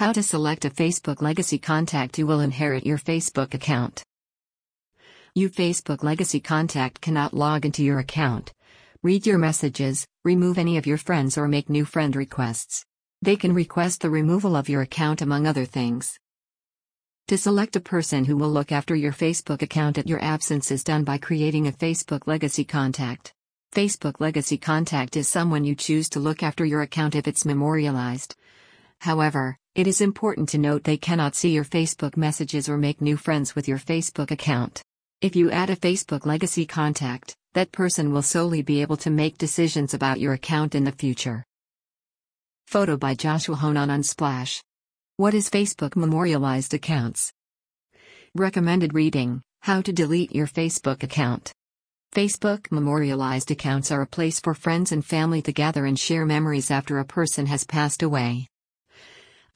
How to select a Facebook legacy contact who will inherit your Facebook account. You Facebook legacy contact cannot log into your account, read your messages, remove any of your friends, or make new friend requests. They can request the removal of your account, among other things. To select a person who will look after your Facebook account at your absence is done by creating a Facebook legacy contact. Facebook legacy contact is someone you choose to look after your account if it's memorialized. However, it is important to note they cannot see your Facebook messages or make new friends with your Facebook account. If you add a Facebook legacy contact, that person will solely be able to make decisions about your account in the future. Photo by Joshua Honan on Unsplash. What is Facebook memorialized accounts? Recommended reading How to delete your Facebook account. Facebook memorialized accounts are a place for friends and family to gather and share memories after a person has passed away.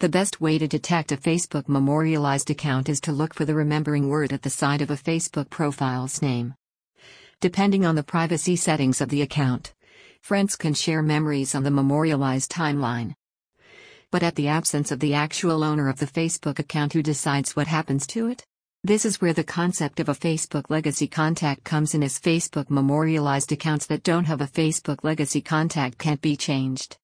The best way to detect a Facebook memorialized account is to look for the remembering word at the side of a Facebook profile's name. Depending on the privacy settings of the account, friends can share memories on the memorialized timeline. But at the absence of the actual owner of the Facebook account who decides what happens to it? This is where the concept of a Facebook legacy contact comes in as Facebook memorialized accounts that don't have a Facebook legacy contact can't be changed.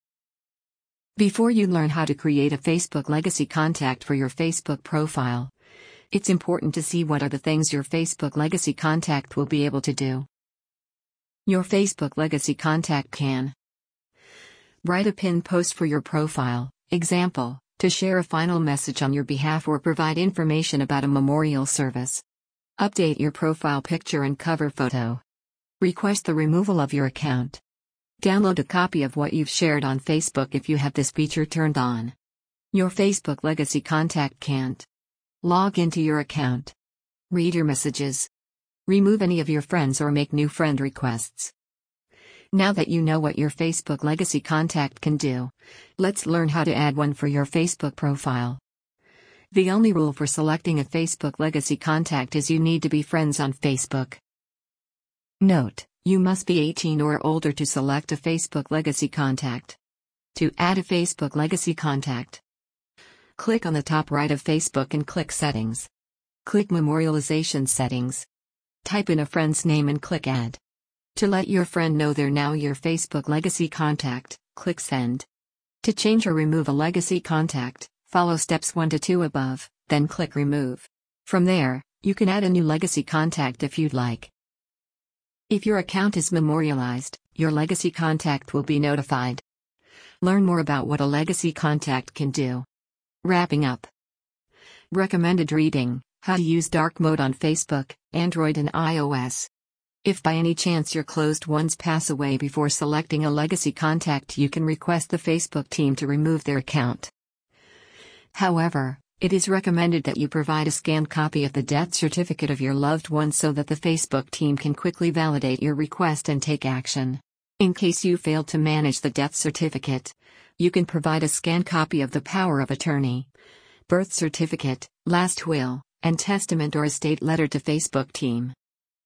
Before you learn how to create a Facebook legacy contact for your Facebook profile, it's important to see what are the things your Facebook legacy contact will be able to do. Your Facebook legacy contact can write a pin post for your profile, example, to share a final message on your behalf or provide information about a memorial service. Update your profile picture and cover photo. Request the removal of your account. Download a copy of what you've shared on Facebook if you have this feature turned on. Your Facebook legacy contact can't log into your account, read your messages, remove any of your friends, or make new friend requests. Now that you know what your Facebook legacy contact can do, let's learn how to add one for your Facebook profile. The only rule for selecting a Facebook legacy contact is you need to be friends on Facebook. Note you must be 18 or older to select a Facebook Legacy contact. To add a Facebook Legacy contact, click on the top right of Facebook and click Settings. Click Memorialization Settings. Type in a friend's name and click Add. To let your friend know they're now your Facebook Legacy contact, click Send. To change or remove a legacy contact, follow steps 1 to 2 above, then click Remove. From there, you can add a new legacy contact if you'd like. If your account is memorialized, your legacy contact will be notified. Learn more about what a legacy contact can do. Wrapping up. Recommended reading How to Use Dark Mode on Facebook, Android, and iOS. If by any chance your closed ones pass away before selecting a legacy contact, you can request the Facebook team to remove their account. However, it is recommended that you provide a scanned copy of the death certificate of your loved one so that the Facebook team can quickly validate your request and take action. In case you failed to manage the death certificate, you can provide a scanned copy of the power of attorney, birth certificate, last will, and testament or estate letter to Facebook team.